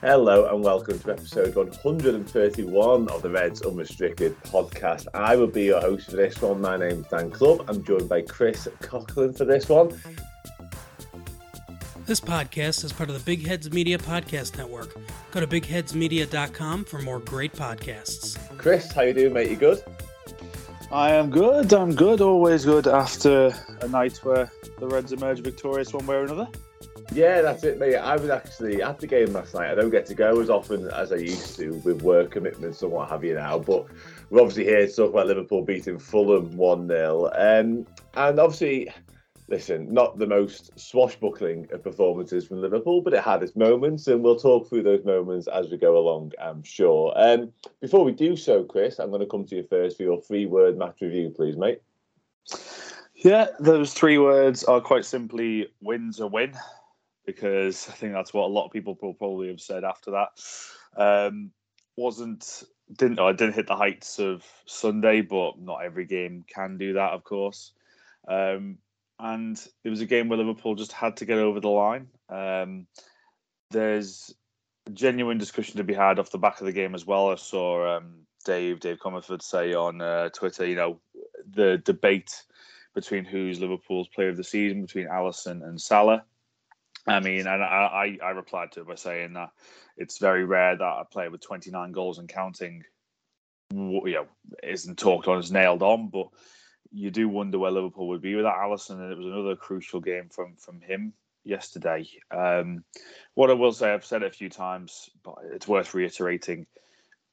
Hello and welcome to episode 131 of the Reds Unrestricted podcast. I will be your host for this one. My name's Dan Clubbe. I'm joined by Chris Coughlin for this one. This podcast is part of the Big Heads Media Podcast Network. Go to bigheadsmedia.com for more great podcasts. Chris, how you doing, mate? You good? I am good. I'm good. Always good after a night where the Reds emerge victorious one way or another. Yeah, that's it, mate. I was actually at the game last night. I don't get to go as often as I used to with work commitments and what have you now. But we're obviously here to talk about Liverpool beating Fulham 1 0. Um, and obviously, listen, not the most swashbuckling of performances from Liverpool, but it had its moments. And we'll talk through those moments as we go along, I'm sure. Um, before we do so, Chris, I'm going to come to you first for your three word match review, please, mate. Yeah, those three words are quite simply wins a win because I think that's what a lot of people will probably have said after that. Um, wasn't didn't I didn't hit the heights of Sunday, but not every game can do that, of course. Um, and it was a game where Liverpool just had to get over the line. Um, there's a genuine discussion to be had off the back of the game as well. I saw um, Dave Dave Comerford say on uh, Twitter, you know, the debate between who's Liverpool's player of the season between Alisson and Salah. I mean, and I, I, I replied to it by saying that it's very rare that a player with 29 goals and counting, you know, isn't talked on is nailed on. But you do wonder where Liverpool would be without Alisson, and it was another crucial game from from him yesterday. Um, what I will say, I've said it a few times, but it's worth reiterating.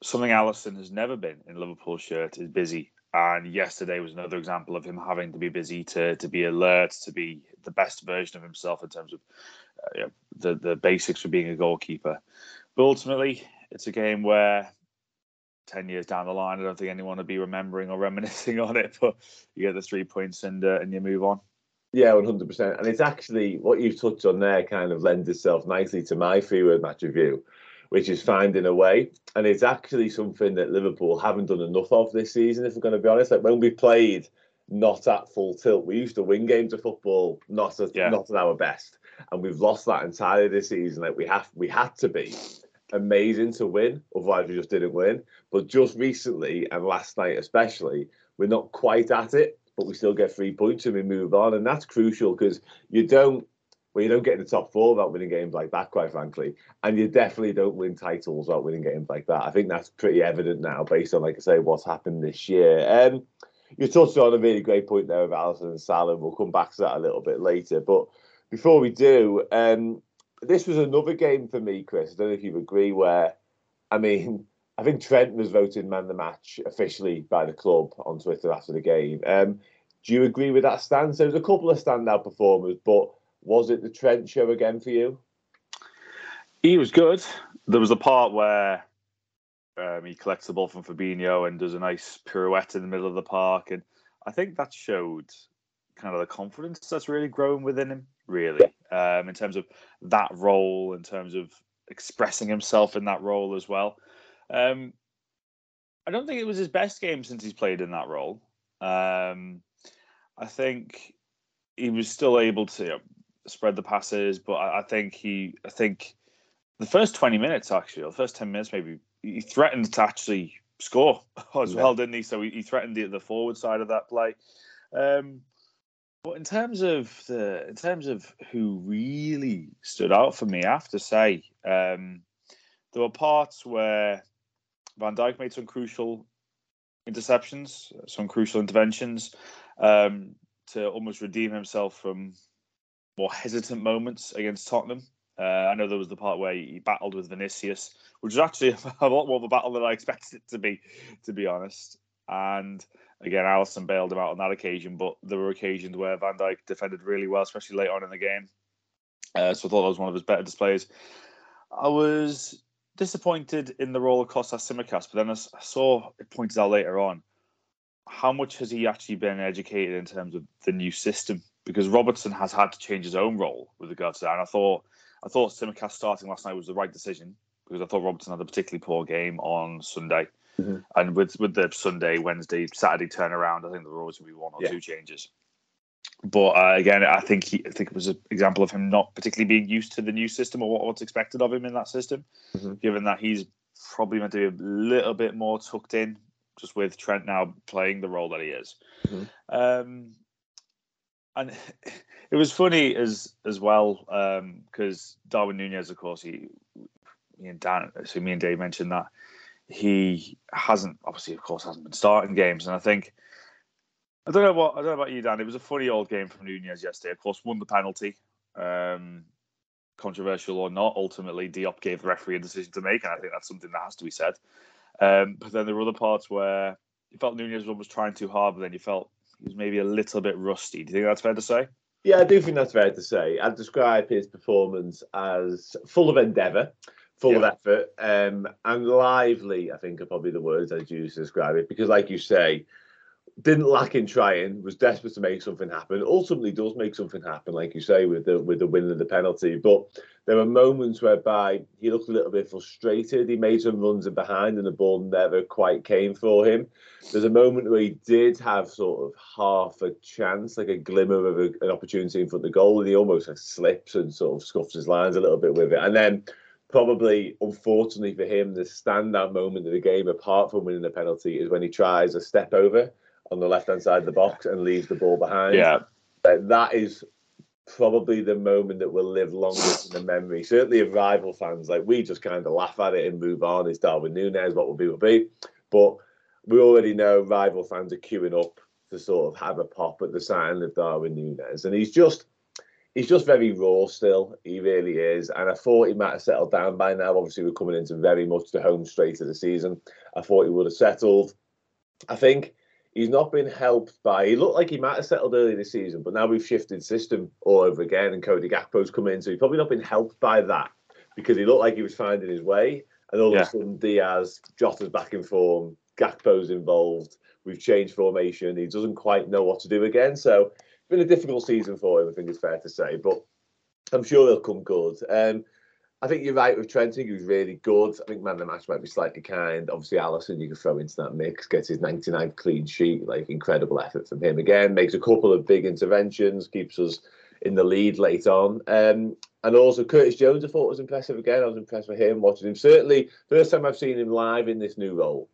Something Alisson has never been in Liverpool shirt is busy. And yesterday was another example of him having to be busy, to to be alert, to be the best version of himself in terms of uh, you know, the the basics for being a goalkeeper. But ultimately, it's a game where ten years down the line, I don't think anyone will be remembering or reminiscing on it. But you get the three points and uh, and you move on. Yeah, one hundred percent. And it's actually what you've touched on there kind of lends itself nicely to my three word match review which is finding a way. And it's actually something that Liverpool haven't done enough of this season, if we're going to be honest. Like when we played not at full tilt, we used to win games of football not at, yeah. not at our best. And we've lost that entirely this season. Like we have we had to be amazing to win, otherwise we just didn't win. But just recently and last night especially, we're not quite at it, but we still get three points and we move on. And that's crucial because you don't well, you don't get in the top four without winning games like that, quite frankly. And you definitely don't win titles without winning games like that. I think that's pretty evident now, based on, like I say, what's happened this year. Um, you touched on a really great point there with Alisson and Salah. We'll come back to that a little bit later. But before we do, um, this was another game for me, Chris. I don't know if you agree, where, I mean, I think Trent was voted man of the match officially by the club on Twitter after the game. Um, do you agree with that stance? There was a couple of standout performers, but was it the Trent show again for you? He was good. There was a part where um, he collects the ball from Fabinho and does a nice pirouette in the middle of the park, and I think that showed kind of the confidence that's really growing within him. Really, um, in terms of that role, in terms of expressing himself in that role as well. Um, I don't think it was his best game since he's played in that role. Um, I think he was still able to spread the passes, but I, I, think he, I think the first twenty minutes actually, or the first ten minutes maybe, he threatened to actually score as yeah. well, didn't he? So he, he threatened the, the forward side of that play. Um, but in terms of the, in terms of who really stood out for me, I have to say, um, there were parts where Van Dijk made some crucial interceptions, some crucial interventions um, to almost redeem himself from more hesitant moments against Tottenham. Uh, I know there was the part where he battled with Vinicius, which was actually a lot more of a battle than I expected it to be, to be honest. And again, Alisson bailed him out on that occasion, but there were occasions where Van Dijk defended really well, especially late on in the game. Uh, so I thought that was one of his better displays. I was disappointed in the role of Kostas Tsimikas, but then I saw it pointed out later on how much has he actually been educated in terms of the new system because Robertson has had to change his own role with regards to that. And I thought I thought Tsimikas starting last night was the right decision because I thought Robertson had a particularly poor game on Sunday. Mm-hmm. And with with the Sunday, Wednesday, Saturday turnaround, I think there were always going to be one or yeah. two changes. but uh, again, I think he, I think it was an example of him not particularly being used to the new system or what, what's expected of him in that system. Mm-hmm. Given that he's probably meant to be a little bit more tucked in, just with Trent now playing the role that he is. Mhm. Um, and it was funny as as well because Darwin Nunez, of course, he me and Dan, so me and Dave mentioned that he hasn't obviously, of course, hasn't been starting games, and I think I don't know what I don't know about you, Dan. It was a funny old game from Nunez yesterday. Of course, won the penalty. Um, controversial or not, ultimately Diop gave the referee a decision to make, and I think that's something that has to be said. Um, but then there were other parts where you felt Nunez was trying too hard, but then you felt he was maybe a little bit rusty. Do you think that's fair to say? Yeah, I do think that's fair to say. I'd describe his performance as full of endeavour, full of effort, um, and lively. I think are probably the words I'd use to describe it. Because, like you say, didn't lack in trying, was desperate to make something happen. Ultimately, does make something happen, like you say, with the with the win of the penalty. But there were moments whereby he looked a little bit frustrated. He made some runs in behind, and the ball never quite came for him. There's a moment where he did have sort of half a chance, like a glimmer of a, an opportunity in front of the goal, and he almost like, slips and sort of scuffs his lines a little bit with it. And then, probably unfortunately for him, the standout moment of the game, apart from winning the penalty, is when he tries a step over on the left hand side of the box and leaves the ball behind. Yeah, that is probably the moment that will live longest in the memory. Certainly of rival fans, like we just kind of laugh at it and move on. It's Darwin Nunez, what will be will be. But we already know rival fans are queuing up to sort of have a pop at the sign of Darwin Nunez, and he's just. He's just very raw still. He really is. And I thought he might have settled down by now. Obviously, we're coming into very much the home straight of the season. I thought he would have settled. I think he's not been helped by. He looked like he might have settled early this season, but now we've shifted system all over again, and Cody Gakpo's come in, so he's probably not been helped by that because he looked like he was finding his way, and all Yeah. of a sudden Diaz, Jota's back in form, Gakpo's involved. We've changed formation. He doesn't quite know what to do again, so it's been a difficult season for him. I think it's fair to say, but I'm sure he'll come good. Um, I think you're right with Trent. I think he was really good. I think man of the match might be slightly kind. Obviously, Alisson you can throw into that mix. Gets his 99 clean sheet. Like incredible effort from him again. Makes a couple of big interventions. Keeps us in the lead late on. Um, and also Curtis Jones, I thought was impressive again. I was impressed with him watching him. Certainly, first time I've seen him live in this new role.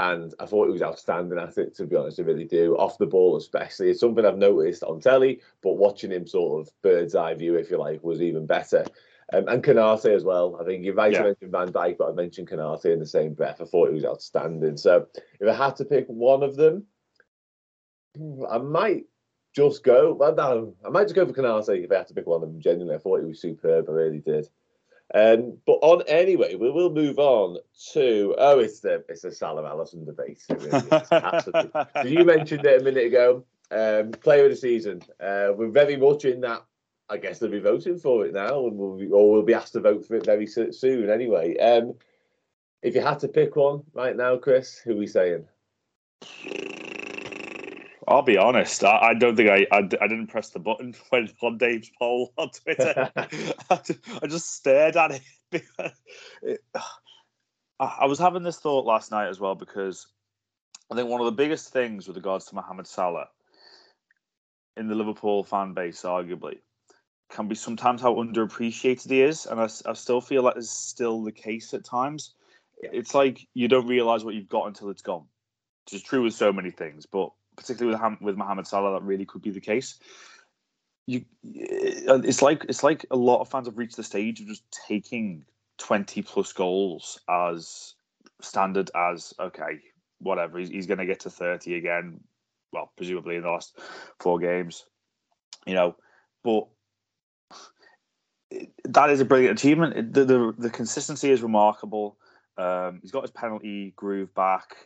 And I thought he was outstanding at it, to be honest, I really do. Off the ball, especially. It's something I've noticed on telly, but watching him sort of bird's eye view, if you like, was even better. Um, and Konate as well. I think right Yeah. to mention Van Dijk, but I mentioned Konate in the same breath. I thought he was outstanding. So if I had to pick one of them, I might just go. Well, no, I might just go for Konate if I had to pick one of them. Genuinely, I thought he was superb. I really did. Um, but on anyway, we will move on to oh, it's the it's the Salah Alisson debate. Really is. Absolutely. So you mentioned it a minute ago. Um, player of the season. Uh, we're very much in that. I guess they'll be voting for it now, and we'll be, or we'll be asked to vote for it very soon. Anyway, um, if you had to pick one right now, Chris, who are we saying? I'll be honest. I, I don't think I, I I didn't press the button when on Dave's poll on Twitter. I, I just stared at it. it- I, I was having this thought last night as well because I think one of the biggest things with regards to Mohamed Salah in the Liverpool fan base, arguably, can be sometimes how underappreciated he is, and I still feel that is still the case at times. It's like you don't realize what you've got until it's gone, which is true with so many things, but particularly with with Mohamed Salah, that really could be the case. You, uh, it's like it's like a lot of fans have reached the stage of just taking twenty plus goals as standard as okay, whatever. He's, he's going to get to thirty again. Well, presumably in the last four games, you know, but that is a brilliant achievement. The the, the consistency is remarkable. Um, he's got his penalty groove back.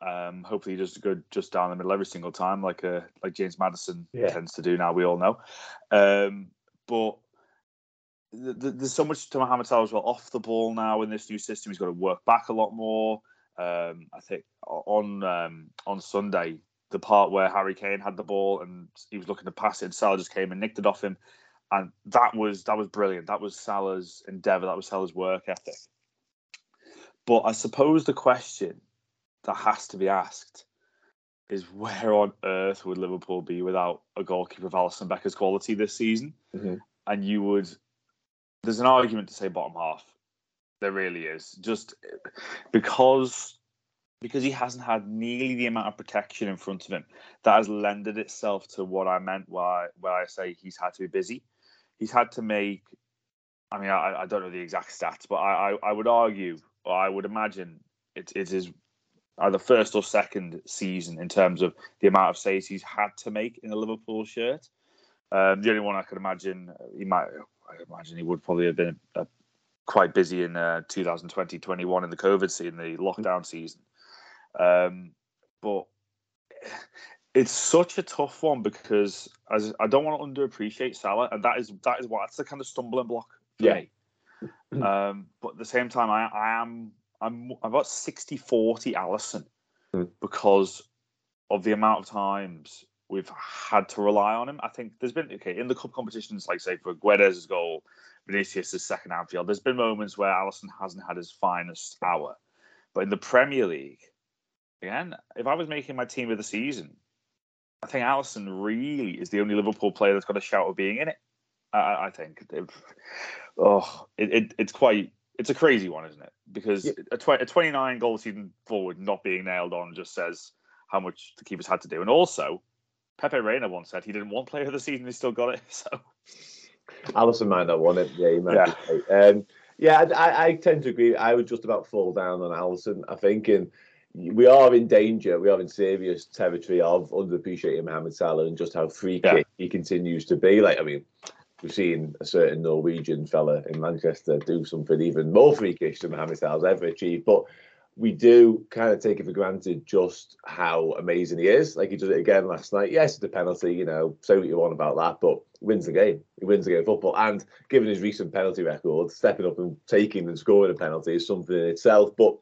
Um, hopefully, he does good just down the middle every single time, like uh, like James Maddison Yeah. tends to do now. We all know. Um, but th- th- there's so much to Mohamed Salah as well off the ball now in this new system. He's got to work back a lot more. Um, I think on um, on Sunday, the part where Harry Kane had the ball and he was looking to pass it, and Salah just came and nicked it off him, and that was that was brilliant. That was Salah's endeavour. That was Salah's work ethic. But I suppose the question that has to be asked is where on earth would Liverpool be without a goalkeeper of Alisson Becker's quality this season? Mm-hmm. And you would, there's an argument to say bottom half. There really is. Just because because he hasn't had nearly the amount of protection in front of him that has lended itself to what I meant why where I say he's had to be busy. He's had to make I mean I, I don't know the exact stats, but I, I, I would argue or I would imagine it, it is either first or second season in terms of the amount of saves he's had to make in a Liverpool shirt. Um, the only one I could imagine he might I imagine he would probably have been quite busy in uh, 2020-21 in the COVID season, the lockdown season. Um, but it's such a tough one because as I don't want to underappreciate Salah, and that is that is what that's the kind of stumbling block for Yeah. me. Um, but at the same time, I, I am I'm I'm about 60-40 Alisson Hmm. because of the amount of times we've had to rely on him. I think there's been okay in the cup competitions, like say for Guedes' goal, Vinicius' second Anfield. There's been moments where Alisson hasn't had his finest hour, but in the Premier League, again, if I was making my team of the season, I think Alisson really is the only Liverpool player that's got a shout of being in it. I, I- think. If- oh, it, it, it's quite. It's a crazy one, isn't it? Because Yeah. a, tw- a 29 goal season forward not being nailed on just says how much the keepers had to do. And also, Pepe Reina once said he didn't want player of the season, he still got it. So Alisson might not want it. Yeah, he might. Yeah. Um, yeah, I, I, I tend to agree. I would just about fall down on Alisson. I think, and we are in danger. We are in serious territory of underappreciating Mohamed Salah and just how freaky Yeah. he continues to be. Like, I mean, we've seen a certain Norwegian fella in Manchester do something even more freakish than Mohamed Salah's ever achieved, but. We do kind of take it for granted just how amazing he is. Like he did it again last night. Yes, it's a penalty, you know, say what you want about that, but he wins the game. He wins the game of football. And given his recent penalty record, stepping up and taking and scoring a penalty is something in itself. But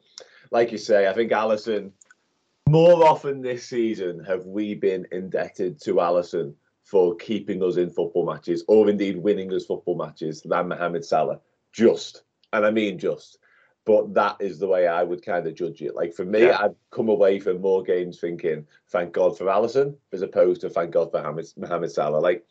like you say, I think Alisson, more often this season, have we been indebted to Alisson for keeping us in football matches or indeed winning us football matches than Mohamed Salah. Just. And I mean just. But that is the way I would kind of judge it. Like for me, Yeah. I've come away from more games thinking, thank God for Alisson, as opposed to thank God for Mohamed, Mohamed Salah. Like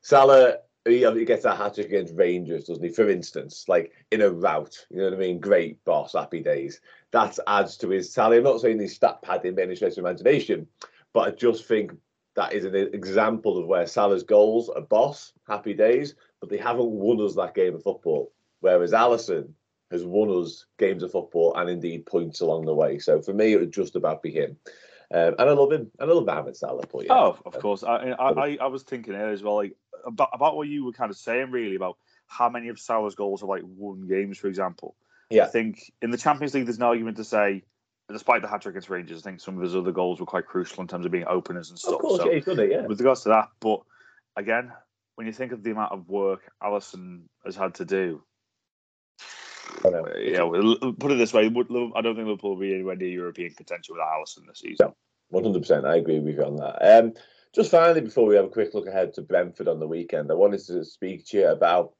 Salah, he, he gets a hat trick against Rangers, doesn't he? For instance, like in a rout, you know what I mean? Great boss, happy days. That adds to his tally. I'm not saying he's stat padding by any stretch of imagination, but I just think that is an example of where Salah's goals are boss, happy days, but they haven't won us that game of football. Whereas Alisson has won us games of football and indeed points along the way. So for me, it would just about be him. Um, and I love him. And I love Mohamed Salah. But yeah, Oh, of course. I, I, I, was thinking there as well, like about, about what you were kind of saying, really, about how many of Salah's goals have like won games, for example. Yeah. I think in the Champions League, there's an argument to say, despite the hat trick against Rangers, I think some of his other goals were quite crucial in terms of being openers and stuff. of course, So, yeah, he's done it. Yeah, with regards to that, but again, when you think of the amount of work Alisson has had to do, Know. uh, yeah, well, put it this way, I don't think Liverpool will be anywhere near European contention without Alisson this season. One hundred percent, I agree with you on that. Um, just finally, before we have a quick look ahead to Brentford on the weekend, I wanted to speak to you about.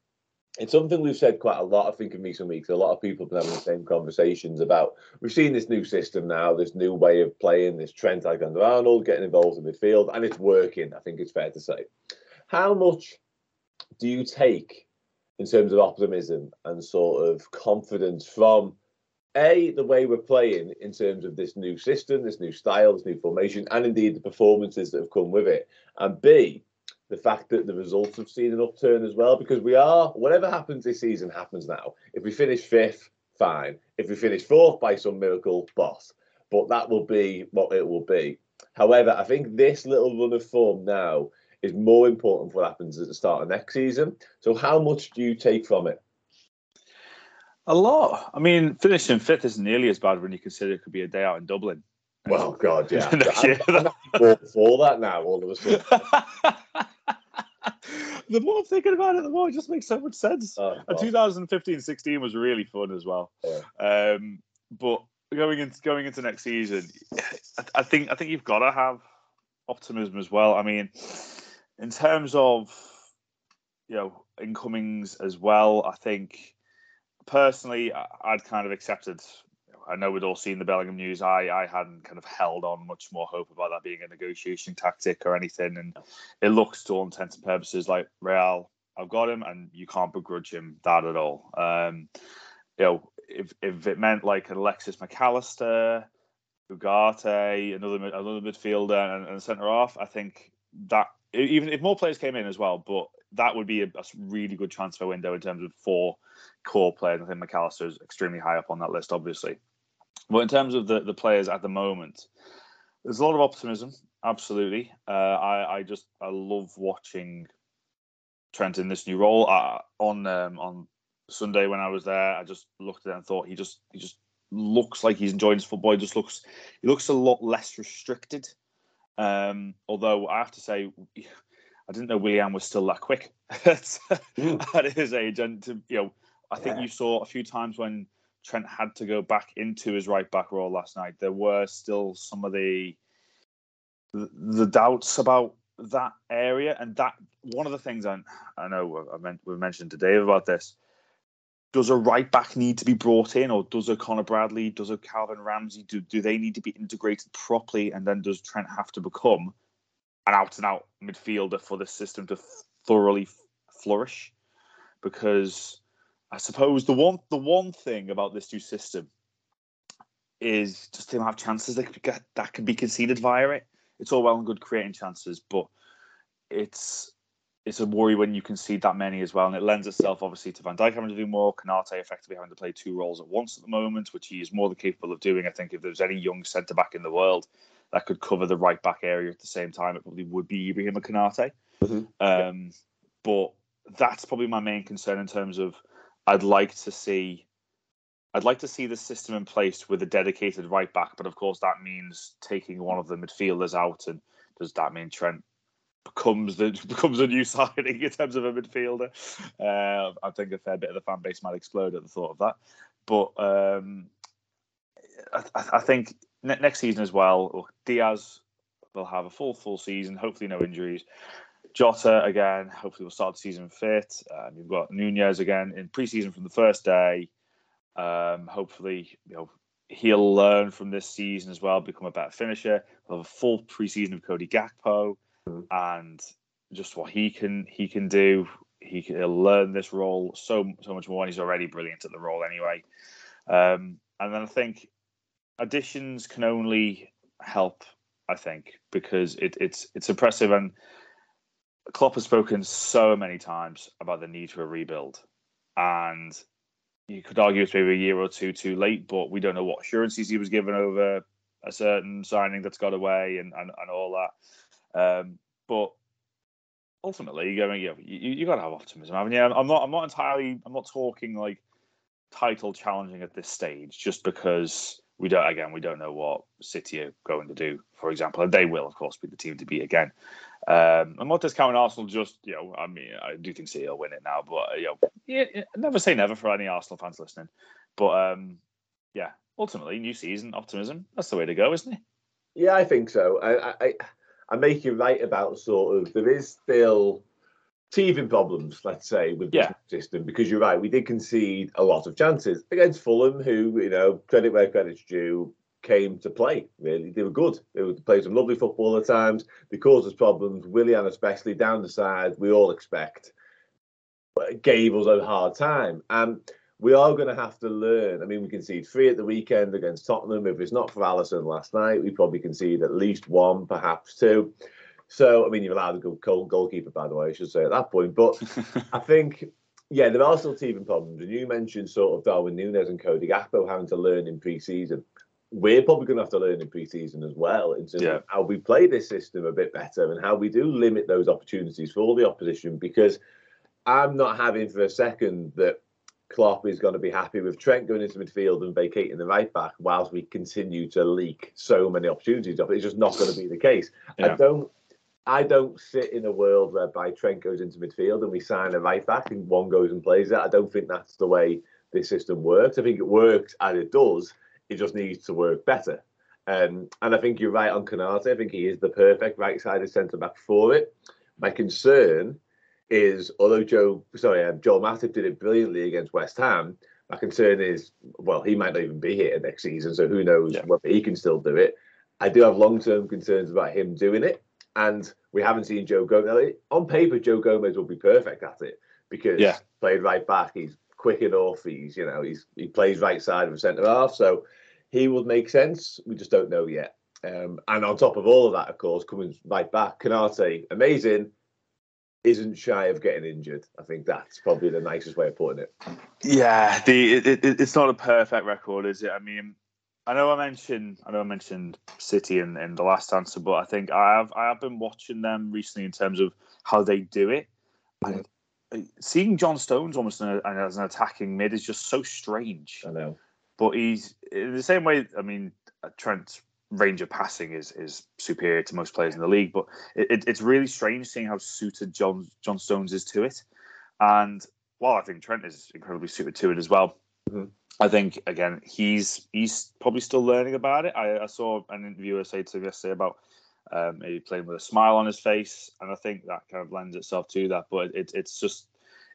It's something we've said quite a lot, I think, in recent weeks. A lot of people have been having the same conversations about. We've seen this new system now, this new way of playing, this Trent Alexander-Arnold getting involved in midfield, and it's working. I think it's fair to say. How much do you take in terms of optimism and sort of confidence from a the way we're playing in terms of this new system, this new style, this new formation, and indeed the performances that have come with it, and b the fact that the results have seen an upturn as well, because we are whatever happens this season happens now. If we finish fifth, fine. If we finish fourth by some miracle, boss. But that will be what it will be. However, I think this little run of form now is more important for what happens at the start of next season. So, how much do you take from it? A lot. I mean, finishing fifth isn't nearly as bad when you consider it could be a day out in Dublin. Well, God, yeah. I'm, I'm all for that now. All of a sudden. the more I'm thinking about it, the more it just makes so much sense. Oh, And 2015-16 was really fun as well. Yeah. Um, but going into going into next season, I, I think I think you've got to have optimism as well. I mean, in terms of you know incomings as well, I think personally I'd kind of accepted I know we'd all seen the Bellingham news. I I hadn't kind of held on much more hope about that being a negotiation tactic or anything, and it looks to all intents and purposes like Real. I've got him, and you can't begrudge him that at all. Um, you know, if if it meant like an Alexis Mac Allister, Ugarte, another another midfielder, and, and centre off, I think that even if more players came in as well, but that would be a, a, really good transfer window in terms of four core players. I think Mac Allister is extremely high up on that list, obviously. But in terms of the, the players at the moment, there's a lot of optimism. Absolutely, uh, I I just I love watching Trent in this new role. On um, on Sunday when I was there, I just looked at it and thought he just he just looks like he's enjoying his football. He just looks he looks a lot less restricted. Um, although I have to say, I didn't know Willian was still that quick at, his age. And to, you know, I think yeah. you saw a few times when Trent had to go back into his right back role last night. There were still some of the the, the doubts about that area, and that one of the things I, I know I meant we mentioned to Dave about this. Does a right back need to be brought in, or does a Connor Bradley, does a Calvin Ramsey, do, do they need to be integrated properly? And then does Trent have to become an out and out midfielder for the system to thoroughly flourish? Because I suppose the one the one thing about this new system is just to have chances that get, that can be conceded via it. It's all well and good creating chances, but it's it's a worry when you concede that many as well, and it lends itself obviously to Van Dijk having to do more. Konate effectively having to play two roles at once at the moment, which he is more than capable of doing. I think if there's any young centre back in the world that could cover the right back area at the same time, it probably would be Ibrahim Konate. Mm-hmm. Um, but that's probably my main concern in terms of I'd like to see I'd like to see the system in place with a dedicated right back, but of course that means taking one of the midfielders out. And does that mean Trent becomes the becomes a new signing in terms of a midfielder? Uh, I think a fair bit of the fan base might explode at the thought of that. But um, I, I, think next season as well, Diaz will have a full full season. Hopefully, no injuries. Jota again. Hopefully, we'll start the season fit. Um, you've got Nunez again in preseason from the first day. Um, hopefully, you know he'll learn from this season as well, become a better finisher. We'll have a full preseason of Cody Gakpo, mm-hmm. and just what he can he can do. He can learn this role so so much more, and he's already brilliant at the role anyway. Um, and then I think additions can only help. I think because it, it's it's impressive, and Klopp has spoken so many times about the need for a rebuild, and you could argue it's maybe a year or two too late, but we don't know what assurances he was given over a certain signing that's got away and, and, and all that. Um, but ultimately, going, you, you, you got to have optimism, haven't you? I'm not, I'm not entirely, I'm not talking like title challenging at this stage, just because we don't again we don't know what City are going to do, for example, and they will of course be the team to beat again. Um, I'm not discounting Arsenal. Just you know, I mean, I do think City will win it now, but you know, yeah, never say never for any Arsenal fans listening. But um, yeah, ultimately, new season optimism. That's the way to go, isn't it? Yeah, I think so. I, I, I make you right about sort of there is still teething problems, let's say, with the yeah. system because you're right. We did concede a lot of chances against Fulham, who you know credit where credit's due, came to play. Really, they were good. They were playing some lovely football at times. They caused us problems. Willian, especially down the side, we all expect, gave us a hard time. And we are going to have to learn. I mean, we conceded three at the weekend against Tottenham. If it's not for Alisson last night, we probably concede at least one, perhaps two. So, I mean, you're allowed a go goal, goalkeeper, by the way, I should say at that point. But I think, yeah, there are still teething problems. And you mentioned sort of Darwin Nunez and Cody Gakpo having to learn in pre-season. We're probably going to have to learn in pre-season as well in terms yeah. of how we play this system a bit better and how we do limit those opportunities for the opposition. Because I'm not having for a second that Klopp is going to be happy with Trent going into midfield and vacating the right back whilst we continue to leak so many opportunities. It's just not going to be the case. Yeah. I don't I don't sit in a world whereby Trent goes into midfield and we sign a right back and one goes and plays it. I don't think that's the way this system works. I think it works as it does. It just needs to work better. Um, and I think you're right on Konate. I think he is the perfect right-sided centre back for it. My concern is, although Joe, sorry, um, Joel Matip did it brilliantly against West Ham, My concern is, well, he might not even be here next season, so who knows Yeah. whether he can still do it. I do have long term concerns about him doing it, and we haven't seen Joe Gomez. On paper, Joe Gomez will be perfect at it because Yeah. played right back, he's quick enough, he's you know he's he plays right side of a centre half, so he would make sense. We just don't know yet. Um, and on top of all of that, of course, coming right back, Konate, amazing, isn't shy of getting injured. I think that's probably the nicest way of putting it. Yeah, the it, it, it's not a perfect record, is it? I mean, I know I mentioned I know I mentioned City in, in the last answer, but I think I have I have been watching them recently in terms of how they do it. And seeing John Stones almost a, as an attacking mid is just so strange. I know. But he's in the same way. I mean, Trent's range of passing is is superior to most players in the league, but it, it, it's really strange seeing how suited John John Stones is to it. And while I think Trent is incredibly suited to it as well, Mhm. I think again he's he's probably still learning about it. I, I saw an interviewer say to him yesterday about um, maybe playing with a smile on his face, and I think that kind of lends itself to that. But it, it's just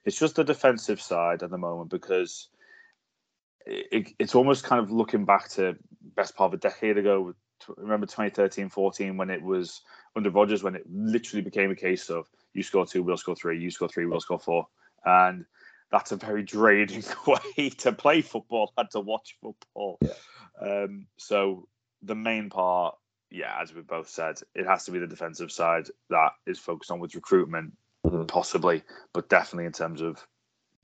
it's just the defensive side at the moment because it, it's almost kind of looking back to best part of a decade ago. Remember 2013 14 when it was under Rodgers, when it literally became a case of you score two, we'll score three, you score three, we'll score four. And that's a very draining way to play football and to watch football. Yeah. Um, so the main part, yeah, as we both said, it has to be the defensive side that is focused on with recruitment, Mhm. possibly, but definitely in terms of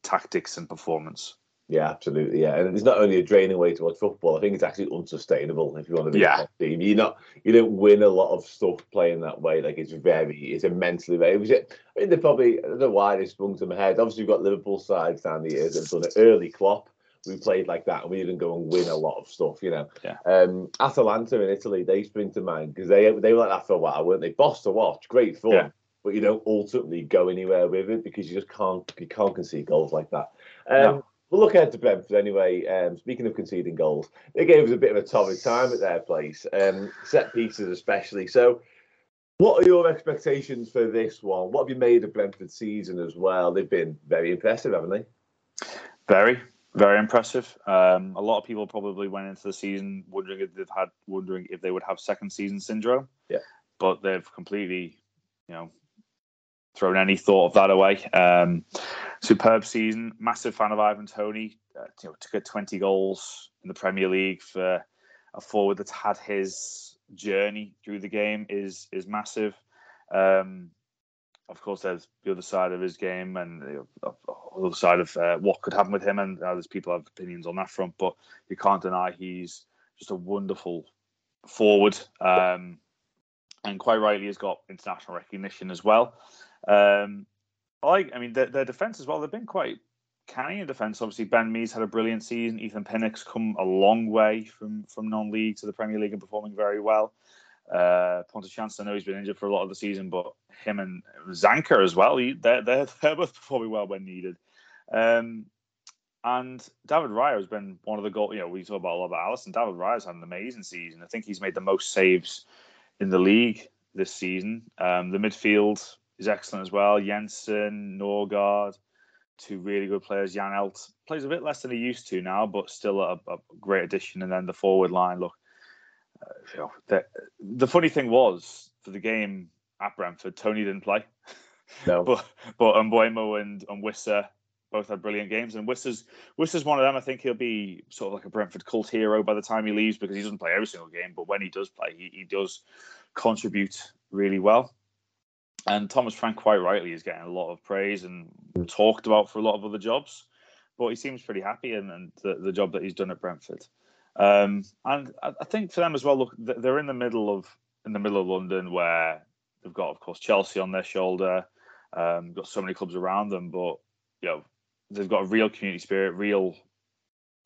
tactics and performance. Yeah, absolutely. Yeah, and it's not only a draining way to watch football. I think it's actually unsustainable if you want to be Yeah. a top team. You're not, you don't win a lot of stuff playing that way. Like it's very, it's immensely very. Was it? I mean, they probably. I don't know why they sprung to my head. Obviously, you've got Liverpool sides down the years that've done it. Early Klopp, we played like that, and we didn't go and win a lot of stuff. You know. Yeah. Um, Atalanta in Italy, they spring to mind because they they were like that for a while, weren't they? Boss to watch, great fun. Yeah. But you don't ultimately go anywhere with it because you just can't you can't concede goals like that. Um, No. We'll look ahead to Brentford anyway. Um, speaking of conceding goals, they gave us a bit of a torrid time at their place, um, set pieces especially. So, what are your expectations for this one? What have you made of Brentford's season as well? They've been very impressive, haven't they? Very, very impressive. Um, a lot of people probably went into the season wondering if they've had wondering if they would have second season syndrome. Yeah. But they've completely, you know, thrown any thought of that away. Um, superb season. Massive fan of Ivan Toney. Uh, you know, to get 20 goals in the Premier League for a forward that's had his journey through the game is is massive. Um, of course, there's the other side of his game and the other side of uh, what could happen with him, and uh, there's people have opinions on that front. But you can't deny he's just a wonderful forward, um, and quite rightly has got international recognition as well. Um, I I mean, their, their defense as well. They've been quite canny in defense. Obviously, Ben Mee's had a brilliant season. Ethan Pinnock's come a long way from from non-league to the Premier League and performing very well. Uh, Pontus I know he's been injured for a lot of the season, but him and Zanka as well, he, they're, they're, they're both performing well when needed. Um, and David Raya has been one of the goal. You know, we talk about a lot about Alisson. David Raya's had an amazing season. I think he's made the most saves in the league this season. Um, the midfield is excellent as well. Jensen, Norgaard, two really good players. Janelt plays a bit less than he used to now, but still a, a great addition. And then the forward line, look, uh, you know, the, the funny thing was for the game at Brentford, Toney didn't play. No. but but Mbeumo and and Wissa both had brilliant games, and Wissa's Wissa's one of them. I think he'll be sort of like a Brentford cult hero by the time he leaves because he doesn't play every single game, but when he does play, he, he does contribute really well. And Thomas Frank, quite rightly, is getting a lot of praise and talked about for a lot of other jobs, but he seems pretty happy and, and the, the job that he's done at Brentford. Um, and I, I think for them as well, look, they're in the middle of in the middle of London where they've got, of course, Chelsea on their shoulder. Um, got so many clubs around them, but you know they've got a real community spirit, real,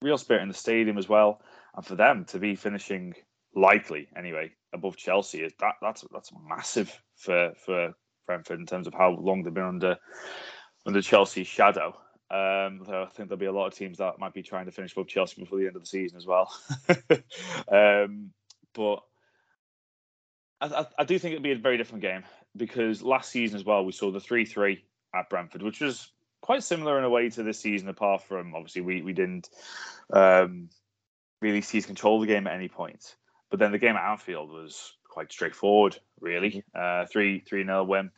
real spirit in the stadium as well. And for them to be finishing likely anyway above Chelsea is that that's that's massive for for Brentford in terms of how long they've been under under Chelsea's shadow. Um, so I think there'll be a lot of teams that might be trying to finish above Chelsea before the end of the season as well. um, but I, I, I do think it'll be a very different game because last season as well we saw the three three at Brentford, which was quite quite similar in a way to this season, apart from obviously we we didn't um, really seize control of the game at any point. But then the game at Anfield was quite straightforward, really. Uh, three three nil win.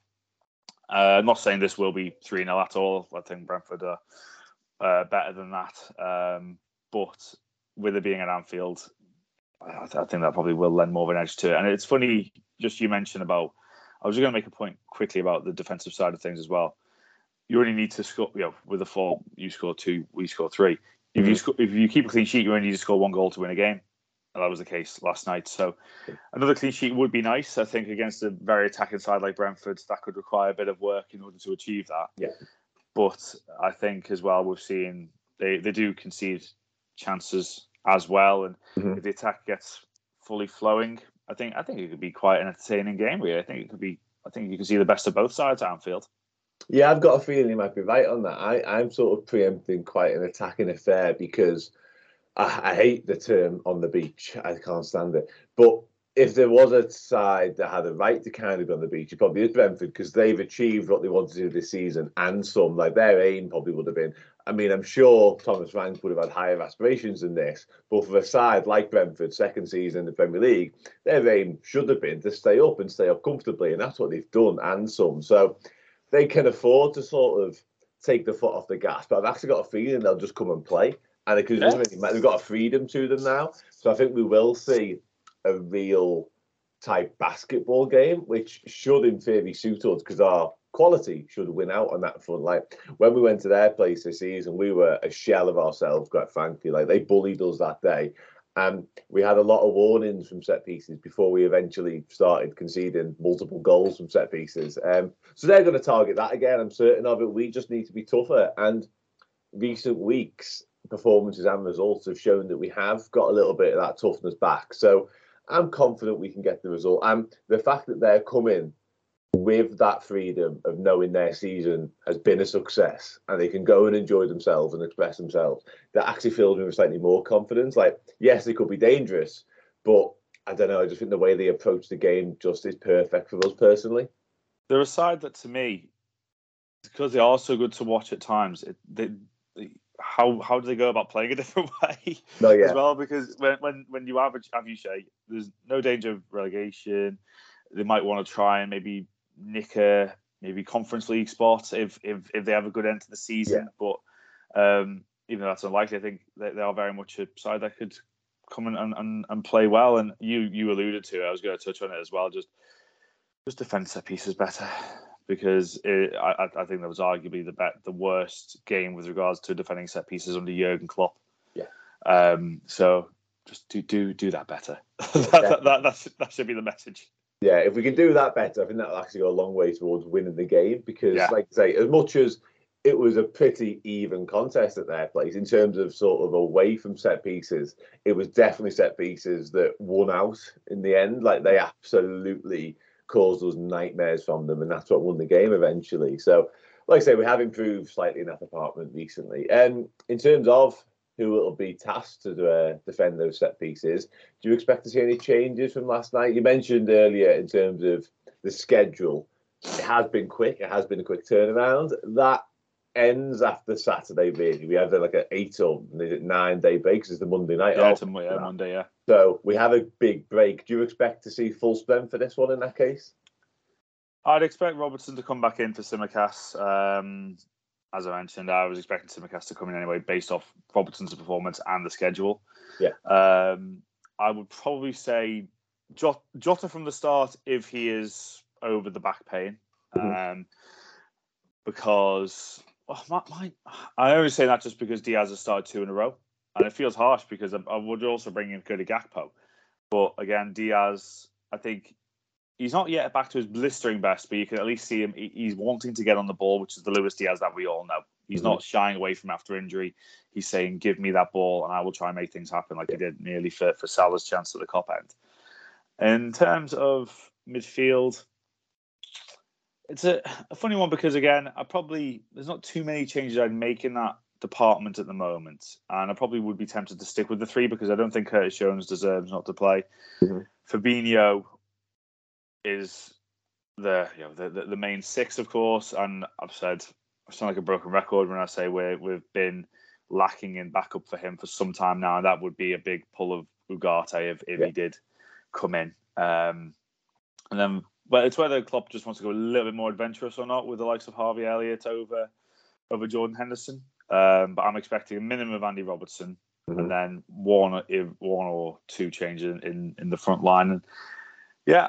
Uh, I'm not saying this will be three 0 at all. I think Brentford are uh, better than that. Um, but with it being at Anfield, I, th- I, think that probably will lend more of an edge to it. And it's funny, just you mentioned about. I was just going to make a point quickly about the defensive side of things as well. You only need to score. You know, with a four, you score two, we score three. If you score, if you keep a clean sheet, you only need to score one goal to win a game. And that was the case last night. So another clean sheet would be nice. I think against a very attacking side like Brentford, that could require a bit of work in order to achieve that. Yeah. But I think as well we've seen they, they do concede chances as well, and Mhm. if the attack gets fully flowing, I think I think it could be quite an entertaining game. Really, I think it could be. I think you can see the best of both sides at Anfield. Yeah, I've got a feeling you might be right on that. I, I'm sort of preempting quite an attacking affair because I, I hate the term on the beach. I can't stand it. But if there was a side that had a right to kind of be on the beach, it probably is Brentford because they've achieved what they wanted to do this season and some. Like their aim probably would have been. I mean, I'm sure Thomas Frank would have had higher aspirations than this, but for a side like Brentford, second season in the Premier League, their aim should have been to stay up and stay up comfortably, and that's what they've done and some. So they can afford to sort of take the foot off the gas, but I've actually got a feeling they'll just come and play. And because Yeah. they've got a freedom to them now. So I think we will see a real type basketball game, which should in theory suit us because our quality should win out on that front. Like when we went to their place this season, we were a shell of ourselves, quite frankly. Like they bullied us that day. And we had a lot of warnings from set pieces before we eventually started conceding multiple goals from set pieces. Um, so they're going to target that again. I'm certain of it. We just need to be tougher. And recent weeks, performances and results have shown that we have got a little bit of that toughness back. So I'm confident we can get the result. And the fact that they're coming with that freedom of knowing their season has been a success and they can go and enjoy themselves and express themselves, that actually fills me with slightly more confidence. Like, yes, they could be dangerous, but I don't know. I just think the way they approach the game just is perfect for us personally. They're a side that, to me, because they are so good to watch at times, it, they, how how do they go about playing a different way No, yeah. as well? Because when when when you average Avushay, there's no danger of relegation. They might want to try and maybe nick a maybe conference league spot if if if they have a good end to the season. But um, even though that's unlikely, I think they, they are very much a side that could come in and, and, and play well. And you you alluded to, it, I was going to touch on it as well. Just just defend set pieces better because it, I, I think that was arguably the bet, the worst game with regards to defending set pieces under Jurgen Klopp. Yeah. Um. So just do do do that better. that, that, that, that, should, that should be the message. Yeah, if we can do that better, I think that'll actually go a long way towards winning the game because, Yeah. like I say, as much as it was a pretty even contest at their place in terms of sort of away from set pieces, it was definitely set pieces that won out in the end. Like they absolutely caused us nightmares from them, and that's what won the game eventually. So, like I say, we have improved slightly in that department recently. And in terms of who will be tasked to uh, defend those set pieces, do you expect to see any changes from last night? You mentioned earlier in terms of the schedule, it has been quick. It has been a quick turnaround. That ends after Saturday. Really, we have like an eight or nine day break. 'cause It's the Monday night. Yeah, yeah, Monday. Yeah. So we have a big break. Do you expect to see full strength for this one in that case? I'd expect Robertson to come back in for Tsimikas. Um, as I mentioned, I was expecting Tsimikas to come in anyway, based off Robertson's performance and the schedule. Yeah. Um, I would probably say Jot- Jota from the start if he is over the back pain, Mhm. um, because oh, my, my, I only say that just because Diaz has started two in a row, and it feels harsh because I, I would also bring in Cody Gakpo, but again, Diaz, I think he's not yet back to his blistering best, but you can at least see him. He's wanting to get on the ball, which is the Luis Diaz that we all know. He's Mhm. not shying away from after injury. He's saying, "Give me that ball, and I will try and make things happen," like he did nearly for for Salah's chance at the Kop end. In terms of midfield, it's a, a funny one because again, I probably there's not too many changes I'd make in that department at the moment, and I probably would be tempted to stick with the three because I don't think Curtis Jones deserves not to play. Mhm. Fabinho is the you know the, the the main six, of course, and I've said I sound like a broken record when I say we we've been lacking in backup for him for some time now, and that would be a big pull of Ugarte if, if yeah. he did come in. Um, and then, but it's whether Klopp just wants to go a little bit more adventurous or not with the likes of Harvey Elliott over over Jordan Henderson. Um, but I'm expecting a minimum of Andy Robertson, mm-hmm. and then one if one or two changes in, in the front line. And yeah,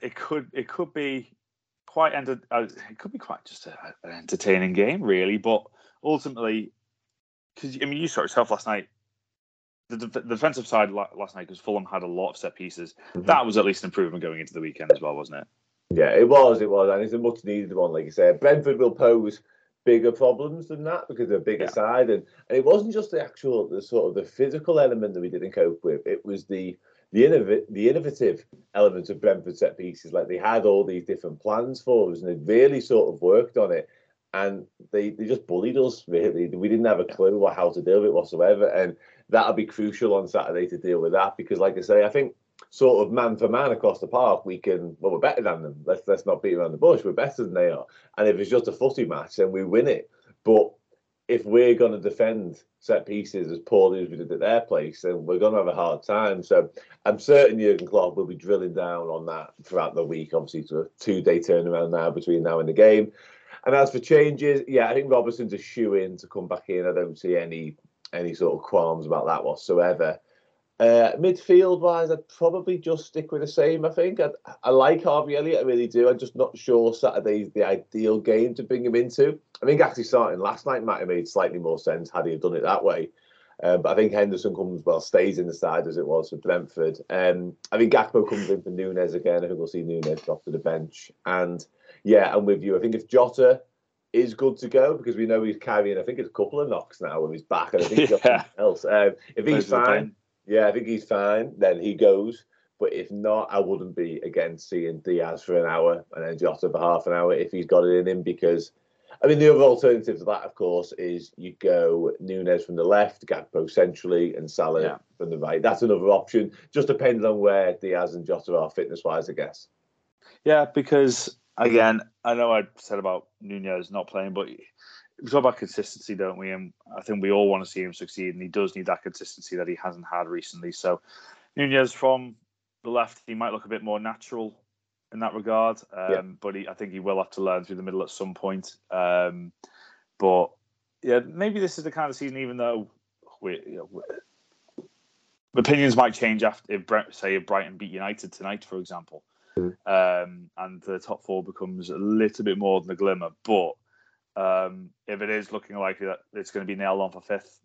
it could it could be quite enter, uh, it could be quite just a, an entertaining game, really. But ultimately, because I mean, you saw yourself last night. The, the, defensive side last night because Fulham had a lot of set pieces. Mm-hmm. That was at least an improvement going into the weekend as well, wasn't it? Yeah, it was. It was, and it's a much needed one, like you said. Brentford will pose bigger problems than that because they're a bigger yeah. side, and, and it wasn't just the actual the sort of the physical element that we didn't cope with. It was the the innov- the innovative element of Brentford set pieces. Like they had all these different plans for us, and they really sort of worked on it. And they, they just bullied us. Really, we didn't have a clue what how to deal with it whatsoever, and that'll be crucial on Saturday to deal with that because, like I say, I think sort of man for man across the park, we can well we're better than them. Let's let's not beat around the bush. We're better than they are. And if it's just a footy match, then we win it. But if we're going to defend set pieces as poorly as we did at their place, then we're going to have a hard time. So I'm certain Jurgen Klopp will be drilling down on that throughout the week. Obviously, to a two-day turnaround now between now and the game. And as for changes, yeah, I think Robertson's a shoe in to come back in. I don't see any any sort of qualms about that whatsoever. Uh, midfield wise, I'd probably just stick with the same. I think I'd, I like Harvey Elliott, I really do. I'm just not sure Saturday's the ideal game to bring him into. I think actually starting last night might have made slightly more sense had he have done it that way. Um, but I think Henderson comes well, stays in the side as it was for Brentford. Um, I think Gakpo comes in for Nunez again. I think we'll see Nunez drop to the bench. And yeah, I'm with you. I think if Jota is good to go because we know he's carrying, I think it's a couple of knocks now when he's back, and I think yeah. else. Um, if he's fine yeah, I think he's fine. Then he goes. But if not, I wouldn't be against seeing Diaz for an hour and then Jota for half an hour if he's got it in him. Because, I mean, the other alternative to that, of course, is you go Nunez from the left, Gakpo centrally, and Salah yeah. from the right. That's another option. Just depends on where Diaz and Jota are fitness wise, I guess. Yeah, because again, I know I said about Nunez not playing, but we talk about consistency, don't we? And I think we all want to see him succeed, and he does need that consistency that he hasn't had recently. So Nunez from the left, he might look a bit more natural in that regard, um, yeah. but he, I think he will have to learn through the middle at some point. Um, but yeah, maybe this is the kind of season, even though we, you know, opinions might change after, if say, if Brighton beat United tonight, for example, mm. um, and the top four becomes a little bit more than a glimmer, but um, if it is looking like it's going to be nailed on for fifth,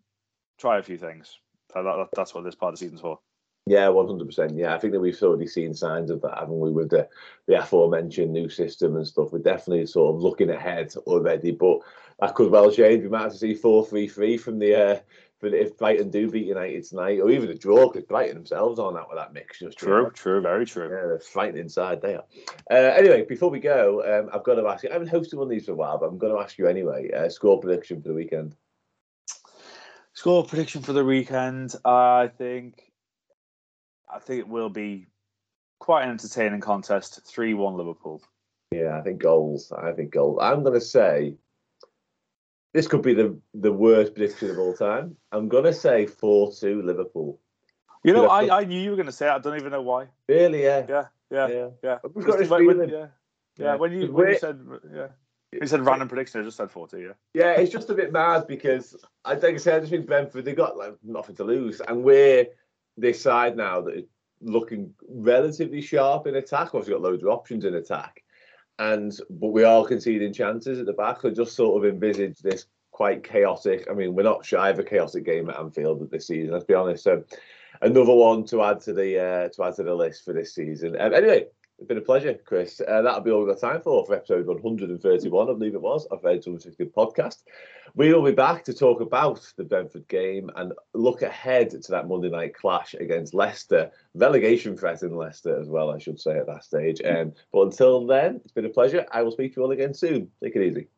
try a few things. That, that, that's what this part of the season's for. Yeah, one hundred percent. Yeah, I think that we've already seen signs of that, haven't we, with the the aforementioned new system and stuff. We're definitely sort of looking ahead already, but that could well change. We might have to see four three three from the uh, but if Brighton do beat United tonight, or even a draw, because Brighton themselves aren't out with that mix. Just true, true, very true. Yeah, they're fighting inside. there. Uh, anyway, before we go, um, I've got to ask you. I haven't hosted one of these for a while, but I'm going to ask you anyway. Uh, score prediction for the weekend. Score prediction for the weekend. I think. I think it will be quite an entertaining contest. Three-one Liverpool. Yeah, I think goals. I think goals. I'm going to say this could be the the worst prediction of all time. I'm gonna say four two Liverpool. You know, I, I knew you were gonna say it. I don't even know why. Really? Yeah. Yeah. Yeah. Yeah. yeah. We've got this when, yeah. yeah. When you when you said yeah. You said random prediction. I just said four two. Yeah. Yeah, it's just a bit mad because I think I said I just think Brentford they got like nothing to lose, and we're this side now that is looking relatively sharp in attack. Obviously, got loads of options in attack and but we are conceding chances at the back. I just sort of envisage this quite chaotic. I mean, we're not shy of a chaotic game at Anfield this season. Let's be honest. So another one to add to the uh, to add to the list for this season. Um, anyway, it's been a pleasure, Chris. Uh, that'll be all we've got time for for episode 131, I believe it was, of Zone Good podcast. We will be back to talk about the Brentford game and look ahead to that Monday night clash against Leicester. Relegation threat in Leicester as well, I should say, at that stage. Um, but until then, it's been a pleasure. I will speak to you all again soon. Take it easy.